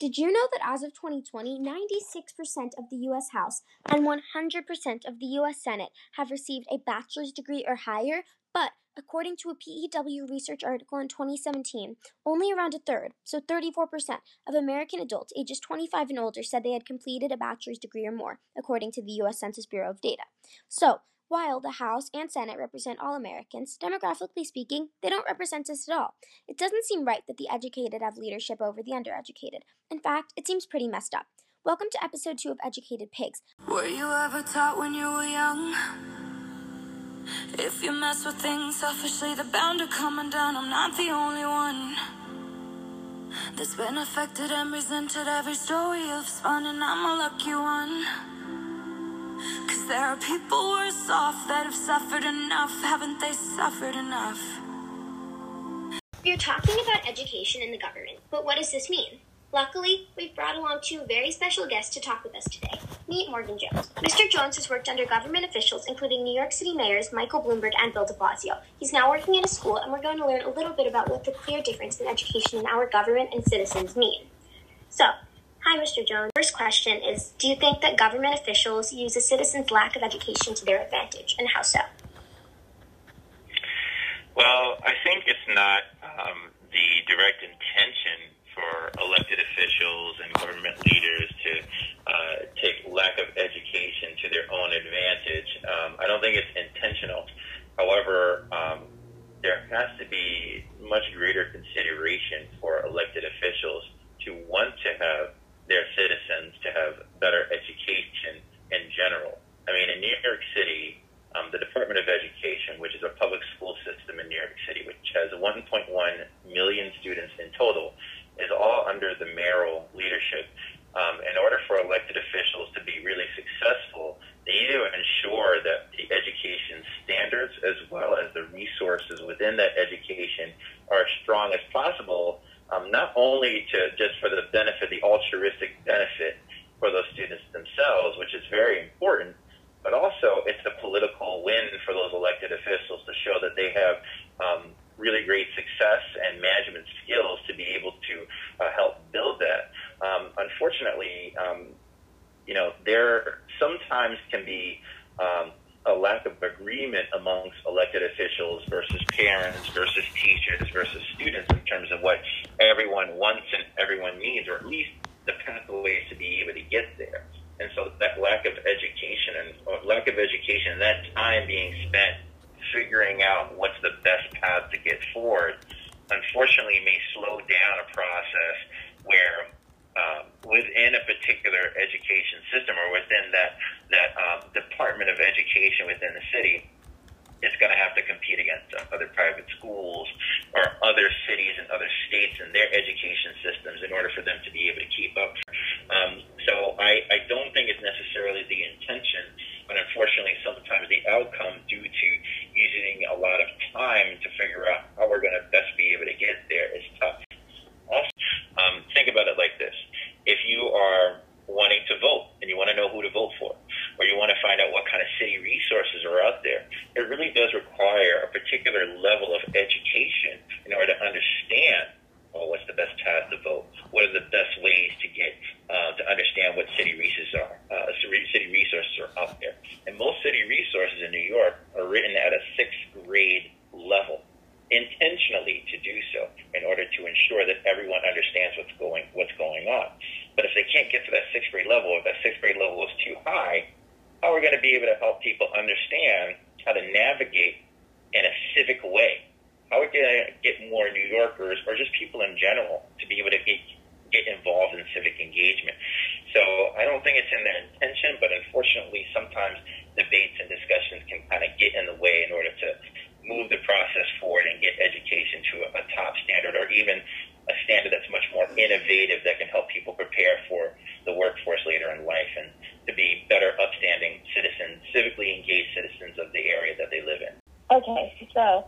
Did you know that as of 2020, 96% of the US House and 100% of the US Senate have received a bachelor's degree or higher? But according to a PEW research article in 2017, only around a third, so 34%, of American adults ages 25 and older said they had completed a bachelor's degree or more, according to the US Census Bureau of data. So, while the House and Senate represent all Americans, demographically speaking, they don't represent us at all. It doesn't seem right that the educated have leadership over the undereducated. In fact, it seems pretty messed up. Welcome to episode 2 of Educated Pigs. Were you ever taught when you were young? If you mess with things selfishly, they're bound to come undone. I'm not the only one that's been affected and resented. Every story of spun, and I'm a lucky one. There are people worse off that have suffered enough. Haven't they suffered enough? We are talking about education in the government, but what does this mean? Luckily, we've brought along two very special guests to talk with us today. Meet Morgan Jones. Mr. Jones has worked under government officials, including New York City mayors Michael Bloomberg and Bill de Blasio. He's now working at a school, and we're going to learn a little bit about what the clear difference in education in our government and citizens mean. So, hi, Mr. Jones. First question is Do you think that government officials use a citizen's lack of education to their advantage, and how so? Well, I think it's not um, the direct intention for elected officials and government leaders to uh, take lack of education to their own advantage. Um, I don't think it's intentional. However, um, there has to be much greater consideration for elected officials to want to have their citizens to have better education in general. I mean, in New York City, um, the Department of Education, which is a public school system in New York City, which has 1.1 million students in total, is all under the mayoral leadership. Um, in order for elected officials to be really successful, they need to ensure that the education standards as well as the resources within that education are as strong as possible, um, not only to just for the benefit, the altruistic benefit for those students themselves, which is very important, but also it's a political win for those elected officials to show that they have um, really great success and management skills to be able to uh, help build that. Um, unfortunately, um, you know, there sometimes can be um, a lack of agreement amongst elected officials versus parents versus teachers versus students in terms of what everyone wants and everyone needs, or at least the pathways to be able to get there. And so that lack of education and lack of education and that time being spent figuring out what's the best path to get forward, unfortunately, may slow down a process where um, within a particular education system or within that that um, department of education within the city, it's going to have to compete against other private schools or other cities and other states and their education systems in order for them to be able to keep up. Um, so I, I don't think it's necessarily the intention, but unfortunately, sometimes the outcome due to using a lot of time to figure out how we're going to best be able to get there is tough. Also, um, think about it like this. If you are wanting to vote and you want to know who to vote for, or you want to find out what kind of city resources are out there, it really does require a particular level of education in order to understand well, what's the best path to vote? What are the best ways to get uh, to understand what city resources are? Uh, city resources are out there, and most city resources in New York are written at a sixth grade level, intentionally to do so in order to ensure that everyone understands what's going what's going on. But if they can't get to that sixth grade level, if that sixth grade level is too high, how are we going to be able to help people understand how to navigate in a civic way how we can get more New Yorkers or just people in general to be able to get get involved in civic engagement. So I don't think it's in their intention, but unfortunately, sometimes debates and discussions can kind of get in the way in order to move the process forward and get education to a, a top standard or even a standard that's much more innovative that can help people prepare for the workforce later in life and to be better, upstanding citizens, civically engaged citizens of the area that they live in. Okay, so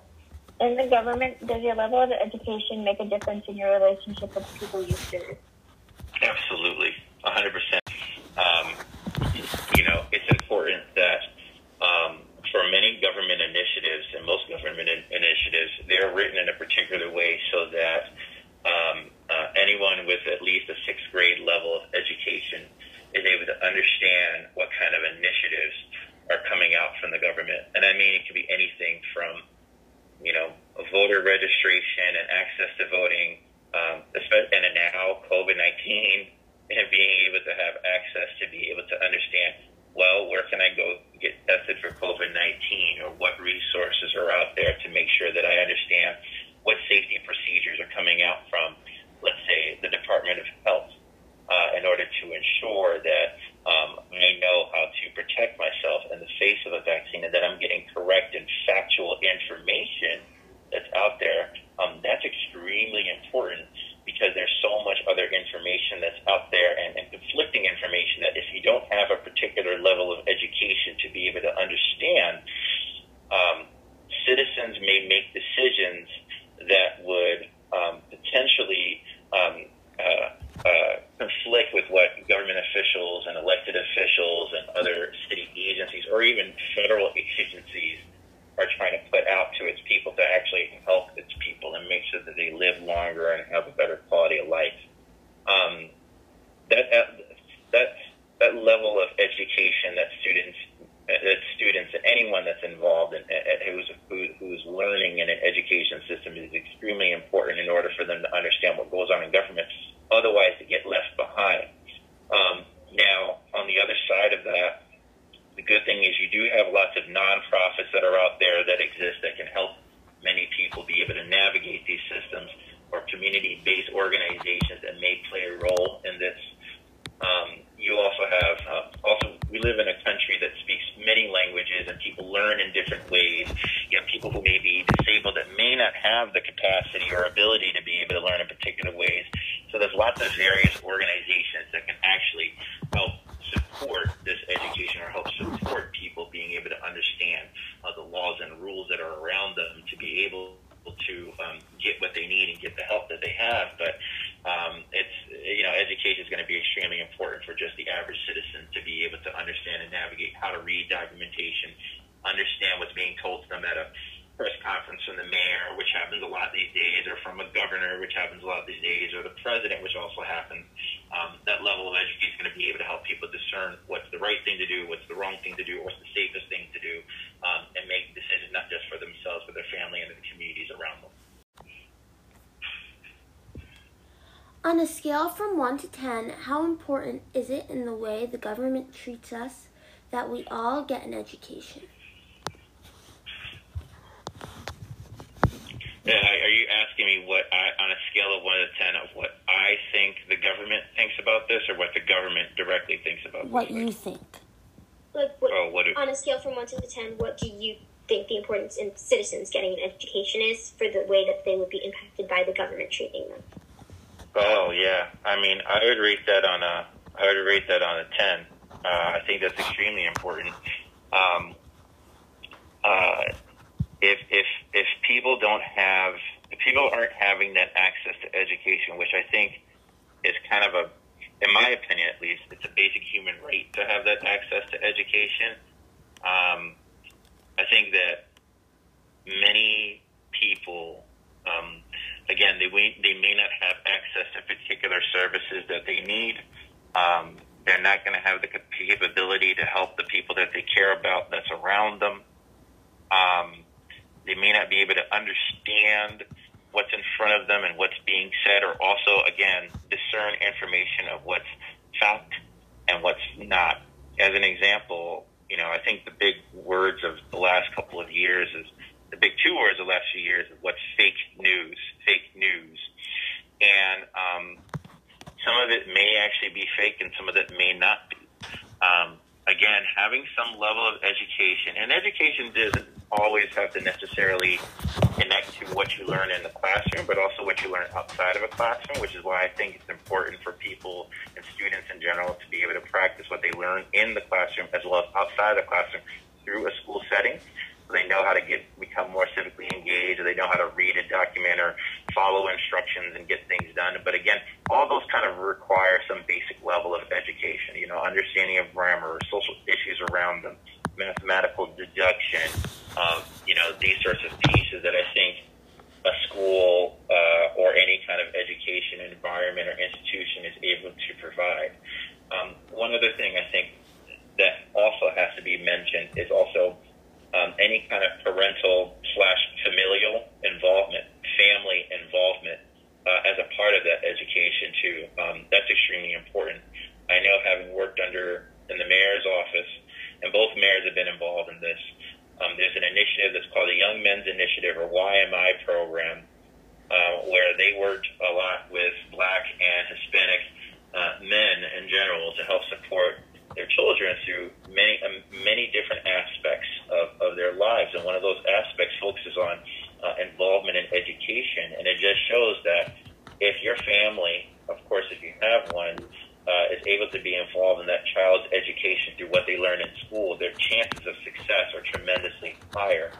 in the government, does your level of education make a difference in your relationship with people you serve? Absolutely, 100%. Um, you know, it's important that um, for many government initiatives and most government in- initiatives, they're written in a particular way so that um, uh, anyone with at least a sixth grade level of education is able to understand what kind of initiatives are coming out from the government. And I mean, it can be anything from you know, voter registration and access to voting, um, and now COVID 19 and being able to have access to be able to understand, well, where can I go get tested for COVID 19 or what resources are out there to make sure that I understand what safety procedures are coming out from, let's say, the Department of Health uh, in order to ensure that um, I know how to protect myself in the face of a vaccine and that I'm getting correct and factual information that's out there. Um, that's extremely important because there's so much other information that's out there and, and conflicting information that if you don't have a particular level of education to be able to understand, um, citizens may make decisions that would um, potentially um, uh, uh, conflict with what government officials and elected officials and other city agencies or even federal agencies are trying to put out to its people to actually help its people and make sure that they live longer and have a better quality of life. Um, that that that level of education that students that students and anyone that's involved in who's who, who's learning in an education system is extremely important in order for them to understand what goes on in government. Otherwise, they get left behind. Um, now, on the other side of that, the good thing is you do have lots of nonprofits that are out there that exist that can help many people be able to navigate these systems or community-based organizations that may play a role in this. Um, you also have uh, also we live in a country that speaks many languages and people learn in different ways. You have people who may be disabled that may not have the capacity or ability to be able to learn in particular ways. So there's lots of various organizations that can actually help support this education or help support people being able to understand uh, the laws and rules that are around them to be able to um, get what they need and get the help that they have. But um, it's you know education is going to be extremely important for just the average citizen to be able to understand and navigate how to read documentation, understand what's being told to them at a press conference from the mayor, which happens a lot these days, or from a governor, which happens a lot these days, or the president, which also happens. Um, that level of education is going to be able to help people discern what's the right thing to do, what's the wrong thing to do, what's the safest thing to do, um, and make decisions not just for themselves, but their family and the communities around them. On a scale from 1 to 10, how important is it in the way the government treats us that we all get an education? Yeah, are you asking me what I, on a scale of one to ten, of what I think the government thinks about this, or what the government directly thinks about what this? What you think? Like, what, oh, what do, on a scale from one to ten, what do you think the importance in citizens getting an education is for the way that they would be impacted by the government treating them? Oh yeah, I mean, I would rate that on a, I would rate that on a ten. Uh, I think that's extremely important. Um, uh, if if if people don't have if people aren't having that access to education, which I think is kind of a in my opinion at least, it's a basic human right to have that access to education. Um, I think that many people, um, again, they they may not have access to particular services that they need. Um, they're not going to have the capability to help the people that they care about that's around them. Um, they may not be able to understand what's in front of them and what's being said, or also, again, discern information of what's fact and what's not. As an example, you know, I think the big words of the last couple of years is the big two words the last few years is what's fake news, fake news. And um, some of it may actually be fake and some of it may not be. Um, again, having some level of education, and education doesn't always have to necessarily connect to what you learn in the classroom, but also what you learn outside of a classroom, which is why I think it's important for people and students in general to be able to practice what they learn in the classroom as well as outside of the classroom through a school setting. So they know how to get become more civically engaged, or they know how to read a document or and get things done. But again, all those kind of require some basic level of education. You know, understanding of grammar, social issues around them, mathematical deduction, um, you know, these sorts of pieces that I think a school uh, or any kind of education environment or institution is able to provide. Um, one other thing I think that also mentioned is also um, any kind of parental slash familial involvement, family involvement uh, as a part of that education too. Um, that's extremely important. I know having worked under in the mayor's office, and both mayors have been involved in this. Um, there's an initiative that's called the Young Men's Initiative or YMI program, uh, where they worked a lot with Black and Hispanic uh, men in general to help support their children through many um, many different aspects of, of their lives, and one of those aspects focuses on uh, involvement in education, and it just shows that if your family, of course, if you have one, uh, is able to be involved in that child's education through what they learn in school, their chances of success are tremendously higher.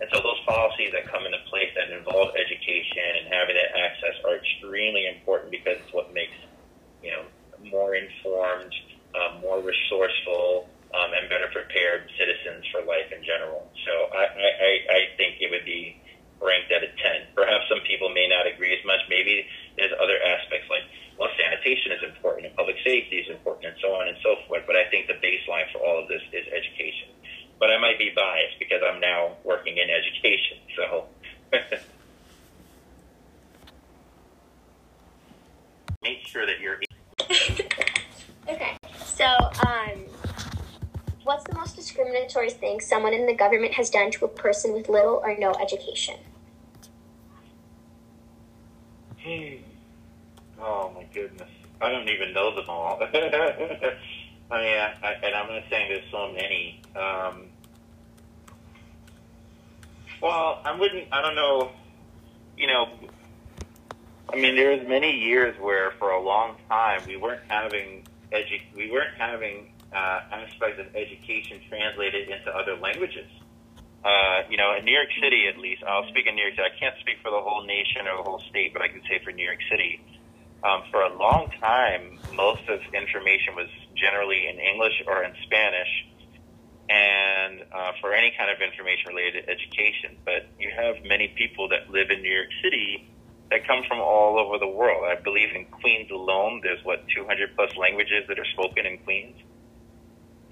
And so those policies that come into place that involve education and having that access are extremely important because it's what makes, you know, more informed, um, more resourceful, um, and better prepared citizens for life in general. So I, I, I think it would be ranked at a 10. Perhaps some people may not agree as much. Maybe there's other aspects like, well, sanitation is important and public safety is important and so on and so forth. But I think the baseline for all of this is education. But I might be biased because I'm now working in education. So. Make sure that you're. okay. So, um, what's the most discriminatory thing someone in the government has done to a person with little or no education? Hmm. Oh my goodness, I don't even know them all. I mean, I, I, and I'm not saying there's so many. Um, well, I wouldn't. I don't know. You know, I mean, there was many years where, for a long time, we weren't having edu- we weren't having uh, aspects of education translated into other languages uh, you know, in New York City at least, I'll speak in New York City. I can't speak for the whole nation or the whole state, but I can say for New York City. Um, for a long time, most of information was generally in English or in Spanish, and uh, for any kind of information related to education. But you have many people that live in New York City that come from all over the world. I believe in Queens alone, there's what 200 plus languages that are spoken in Queens.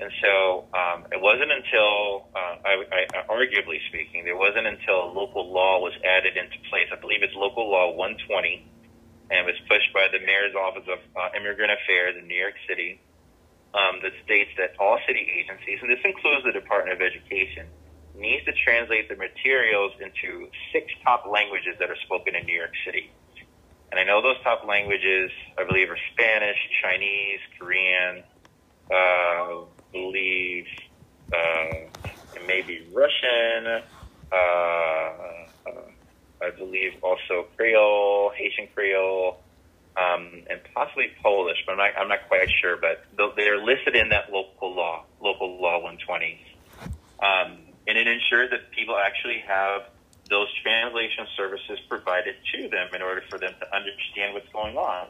And so um, it wasn't until, uh, I, I, arguably speaking, there wasn't until local law was added into place. I believe it's local law 120, and it was pushed by the mayor's office of uh, immigrant affairs in New York City um, that states that all city agencies, and this includes the Department of Education, needs to translate the materials into six top languages that are spoken in New York City. And I know those top languages, I believe, are Spanish, Chinese, Korean, uh, believe uh, it may be Russian. Uh, uh, I believe also Creole, Haitian Creole, um, and possibly Polish, but I'm not, I'm not quite sure. But they're listed in that local law, local law 120, um, and it ensures that people actually have those translation services provided to them in order for them to understand what's going on,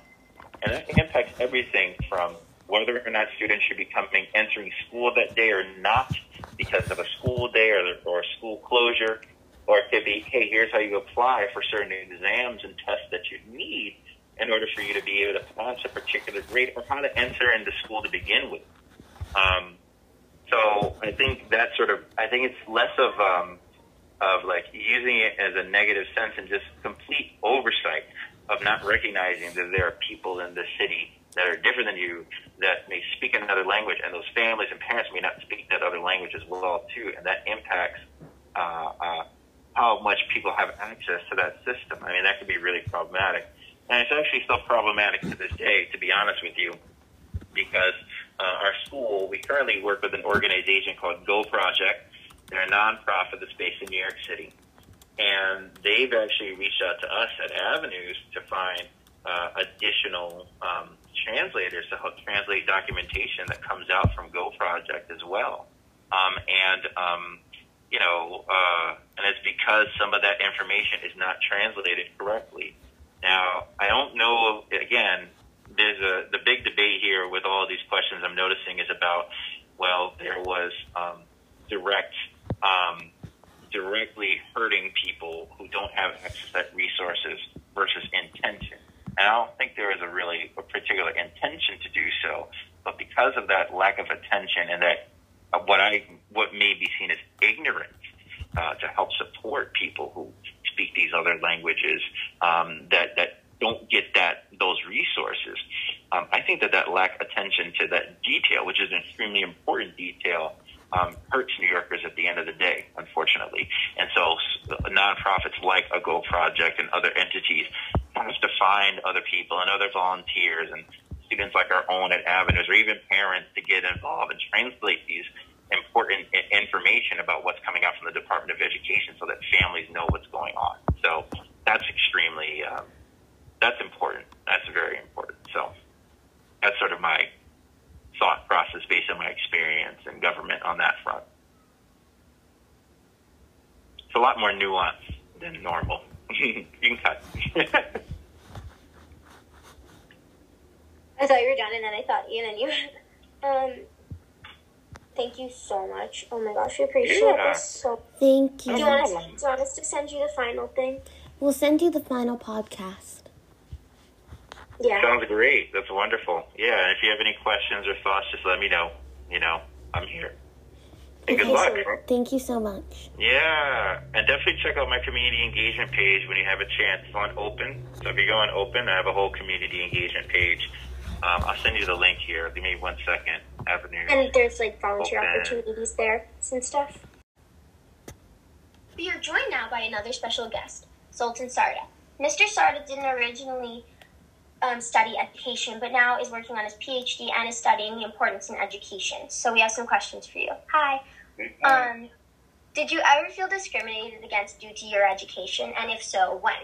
and that impacts everything from whether or not students should be coming entering school that day or not because of a school day or, or a school closure. Or it could be, hey, here's how you apply for certain exams and tests that you need in order for you to be able to pass a particular grade or how to enter into school to begin with. Um, so I think that sort of, I think it's less of, um, of like using it as a negative sense and just complete oversight of not recognizing that there are people in the city that are different than you that may speak another language, and those families and parents may not speak that other language as well too, and that impacts uh, uh, how much people have access to that system. I mean, that could be really problematic, and it's actually still problematic to this day, to be honest with you, because uh, our school we currently work with an organization called Go Project. They're a nonprofit that's based in New York City, and they've actually reached out to us at Avenues to find uh, additional um, translators to help translate documentation that comes out from Go Project as well. Um, and, um, you know, uh, and it's because some of that information is not translated correctly. Now, I don't know, again, there's a, the big debate here with all these questions I'm noticing is about, well, there was, um, direct, um, directly hurting people who don't have access to resources versus intention. And I don't think there is a really a particular intention to do so, but because of that lack of attention and that uh, what I what may be seen as ignorance uh, to help support people who speak these other languages um, that that don't get that those resources. Um, I think that that lack attention to that detail, which is an extremely important detail, um, hurts New Yorkers at the end of the day, unfortunately. And so nonprofits like a Go Project and other entities have to find other people and other volunteers and students like our own at Avenues or even parents to get involved and translate these important information about what's coming out from the Department of Education so that families know what's going on. So that's extremely, um, that's important. That's very important. So that's sort of my thought process based on my experience in government on that front. It's a lot more nuanced than normal. you can cut. I thought you were done, and then I thought Ian and you. um, thank you so much. Oh my gosh, we appreciate Yeah. this so. Thank Do you you. want us? Do you want us to send you the final thing? We'll send you the final podcast. Yeah. Sounds great. That's wonderful. Yeah, and if you have any questions or thoughts, just let me know. You know, I'm here. And good Okay, luck. so thank you so much. Yeah, and definitely check out my community engagement page when you have a chance. It's on Open. So if you go on Open, I have a whole community engagement page. Um, I'll send you the link here. Give me one second. Avenue. And there's like volunteer Okay. opportunities there and stuff. We are joined now by another special guest, Sultan Sarda. Mr. Sarda didn't originally um, study education, but now is working on his PhD and is studying the importance in education. So we have some questions for you. Hi. Um, did you ever feel discriminated against due to your education, and if so, when?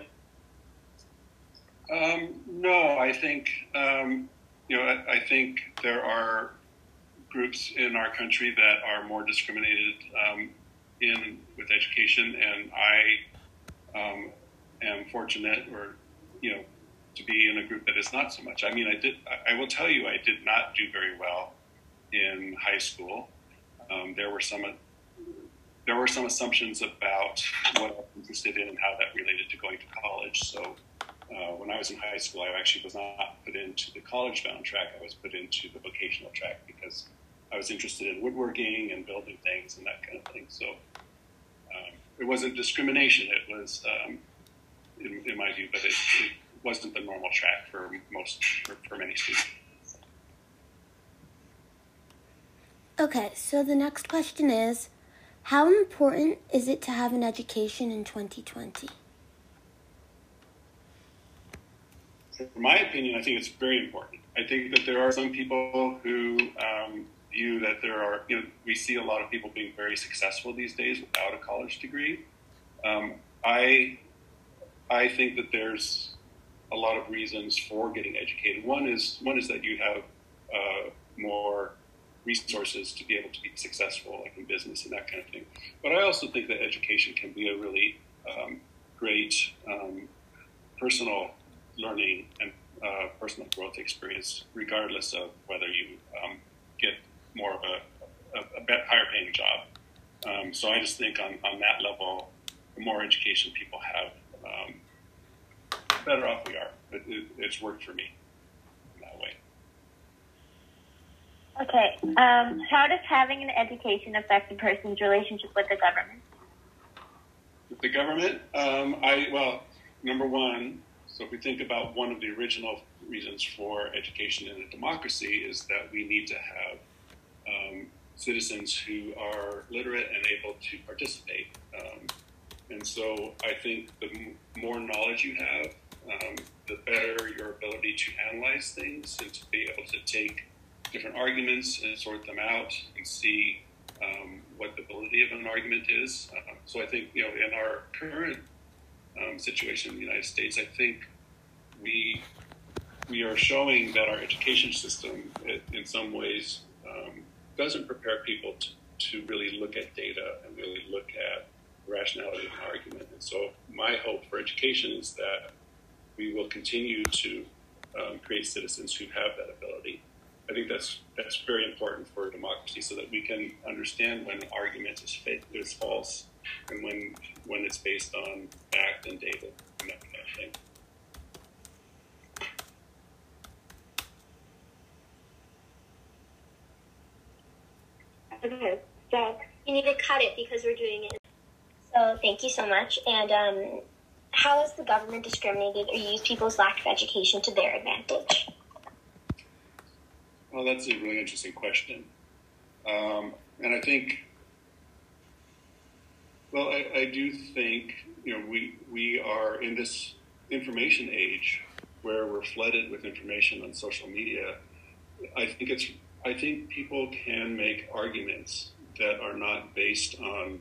Um, no, I think um, you know. I, I think there are groups in our country that are more discriminated um, in with education, and I um, am fortunate, or you know, to be in a group that is not so much. I mean, I did. I, will tell you, I did not do very well in high school. Um, there were some. There were some assumptions about what I was interested in and how that related to going to college. So, uh, when I was in high school, I actually was not put into the college bound track. I was put into the vocational track because I was interested in woodworking and building things and that kind of thing. So um, it wasn't discrimination. It was, um, in, in my view, but it, it wasn't the normal track for most, for, for many students. Okay, so the next question is How important is it to have an education in 2020? In my opinion, I think it's very important. I think that there are some people who um, view that there are, you know, we see a lot of people being very successful these days without a college degree. Um, I, I think that there's a lot of reasons for getting educated. One is one is that you have uh, more resources to be able to be successful, like in business and that kind of thing. But I also think that education can be a really um, great um, personal learning and uh, personal growth experience, regardless of whether you um, get more of a, a, a higher paying job. Um, so I just think on, on that level, the more education people have, um, the better off we are. It, it, it's worked for me in that way. Okay. Um, how does having an education affect a person's relationship with the government? With the government, um, I well, number one, so if we think about one of the original reasons for education in a democracy is that we need to have um, citizens who are literate and able to participate. Um, and so I think the m- more knowledge you have, um, the better your ability to analyze things and to be able to take different arguments and sort them out and see um, what the validity of an argument is. Uh, so I think you know in our current um, situation in the United States, I think we we are showing that our education system, i- in some ways, um, doesn't prepare people to, to really look at data and really look at rationality of an argument. And so, my hope for education is that we will continue to um, create citizens who have that ability. I think that's that's very important for a democracy, so that we can understand when an argument is fake, is false, and when when it's based on fact and data and that kind of thing. Okay. So you need to cut it because we're doing it. So thank you so much. And um, how has the government discriminated or used people's lack of education to their advantage? Well, that's a really interesting question. Um, and I think, well, I, I do think, you know, we, we are in this information age where we're flooded with information on social media. I think it's, I think people can make arguments that are not based on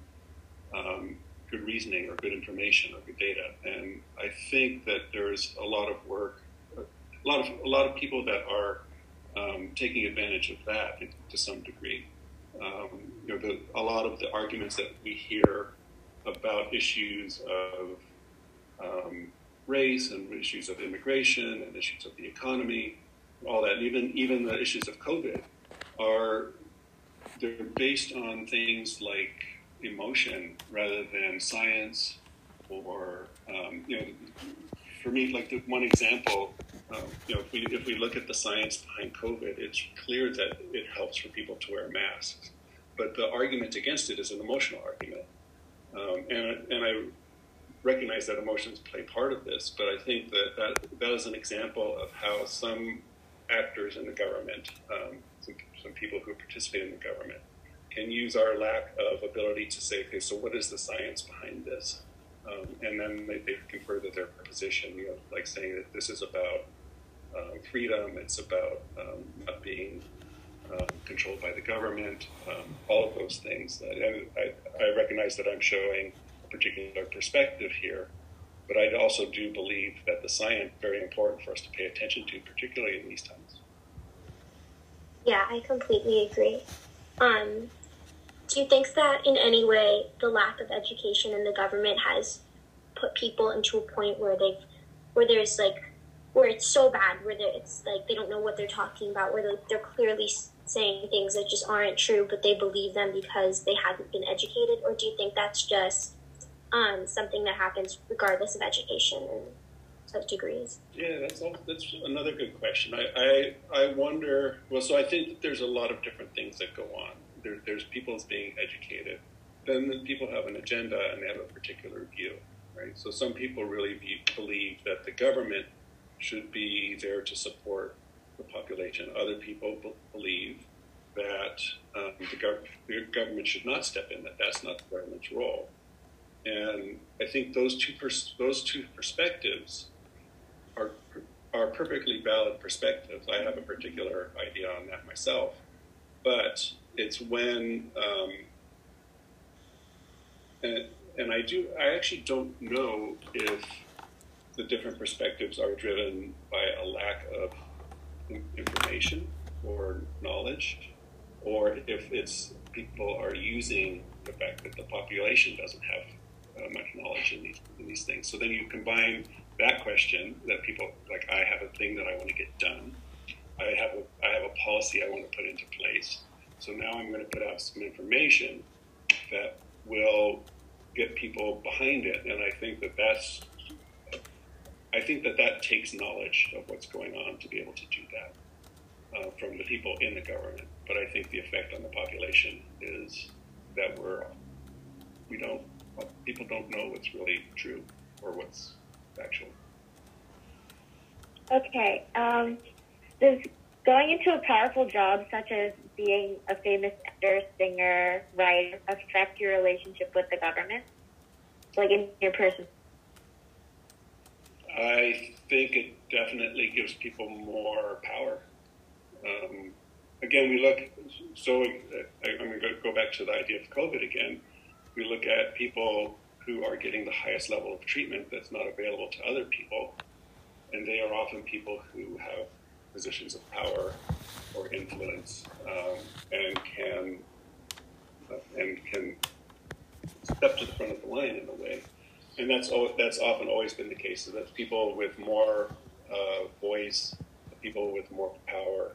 um, good reasoning or good information or good data. And I think that there's a lot of work, a lot of a lot of people that are um, taking advantage of that to some degree. Um, you know, the, a lot of the arguments that we hear about issues of um, race and issues of immigration and issues of the economy, all that, even even the issues of COVID, are they're based on things like emotion rather than science or um, you know for me like the one example um, you know if we if we look at the science behind covid it's clear that it helps for people to wear masks but the argument against it is an emotional argument um, and and i recognize that emotions play part of this but i think that that, that is an example of how some actors in the government um, some, some people who participate in the government can use our lack of ability to say, okay, so what is the science behind this? Um, and then they, they, can further their position, you know, like saying that this is about um, freedom, it's about um, not being um, controlled by the government, um, all of those things. And I, I recognize that I'm showing a particular perspective here, but I also do believe that the science is very important for us to pay attention to, particularly in these times. Yeah, I completely agree. Um, do you think that in any way the lack of education in the government has put people into a point where they've where there's like where it's so bad where it's like they don't know what they're talking about where they're, they're clearly saying things that just aren't true but they believe them because they haven't been educated or do you think that's just um, something that happens regardless of education and degrees yeah that's all, that's another good question I, I i wonder well so i think that there's a lot of different things that go on there, there's people being educated. Then people have an agenda and they have a particular view, right? So some people really be, believe that the government should be there to support the population. Other people believe that um, the, gov- the, government should not step in; that that's not the government's role. And I think those two pers- those two perspectives are are perfectly valid perspectives. I have a particular idea on that myself, but it's when um, and, and I do I actually don't know if the different perspectives are driven by a lack of information or knowledge, or if it's people are using the fact that the population doesn't have uh, much knowledge in these, in these things. So then you combine that question that people like I have a thing that I want to get done. I have a I have a policy I want to put into place so now I'm going to put out some information that will get people behind it, and I think that that's I think that that takes knowledge of what's going on to be able to do that uh, from the people in the government. But I think the effect on the population is that we're we don't people don't know what's really true or what's factual. Okay. Um, does going into a powerful job such as being a famous actor, singer, writer affect your relationship with the government? Like in your person? I think it definitely gives people more power. Um, again, we look, so I'm going to go back to the idea of COVID again. We look at people who are getting the highest level of treatment that's not available to other people, and they are often people who have positions of power or influence um, and can and can step to the front of the line in a way. And that's that's often always been the case. So that people with more uh, voice, people with more power,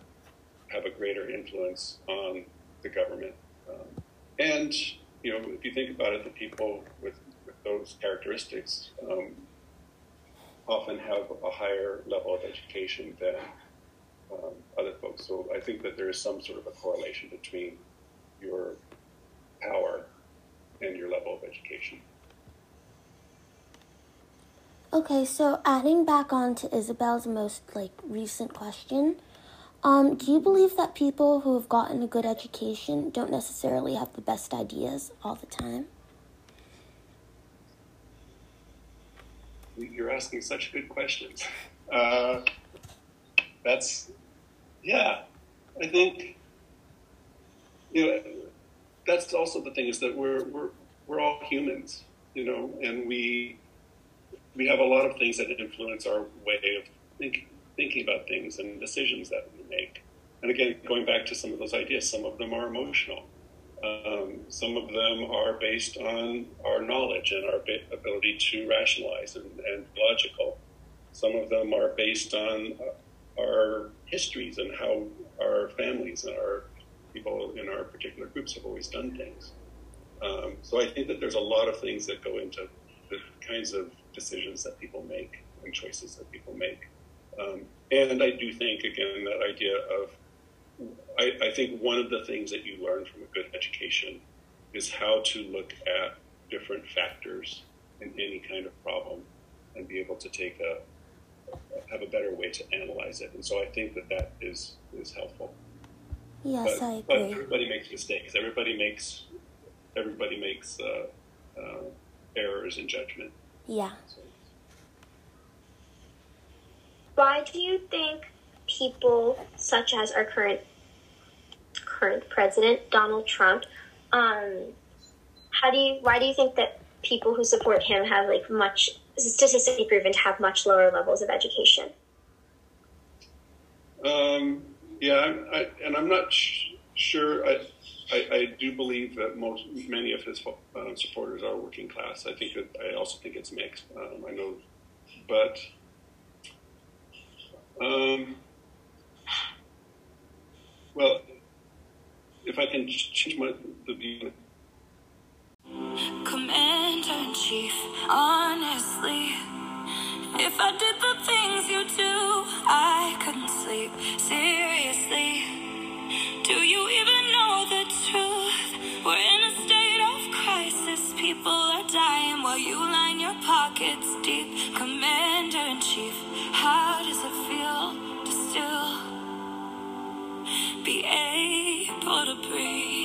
have a greater influence on the government. Um, and you know, if you think about it, the people with, with those characteristics um, often have a higher level of education than um, other folks. So I think that there is some sort of a correlation between your power and your level of education. Okay, so adding back on to Isabel's most like recent question, um, do you believe that people who have gotten a good education don't necessarily have the best ideas all the time? You're asking such good questions. Uh, that's, yeah, I think, you know, that's also the thing is that we're, we're, we're all humans, you know, and we, we have a lot of things that influence our way of thinking, thinking about things and decisions that we make. And again, going back to some of those ideas, some of them are emotional. Um, some of them are based on our knowledge and our ability to rationalize and, and logical. Some of them are based on our histories and how our families and our people in our particular groups have always done things. Um, so I think that there's a lot of things that go into the kinds of decisions that people make and choices that people make. Um, and I do think, again, that idea of, I, I think one of the things that you learn from a good education is how to look at different factors in any kind of problem and be able to take a, have a better way to analyze it. And so I think that that is, is helpful. Yes, but, I agree. But everybody makes mistakes. Everybody makes, everybody makes uh, uh, errors in judgment. Yeah. Why do you think people such as our current current president Donald Trump, um, how do you why do you think that people who support him have like much statistically proven to have much lower levels of education? Um, yeah, I, and I'm not sh- sure. I, I, I, do believe that most many of his uh, supporters are working class. I think that I also think it's mixed. Um, I know, but um, well, if I can change my the view. Commander in chief, honestly, if I did the things you do, I couldn't sleep. Seriously, hard to breathe.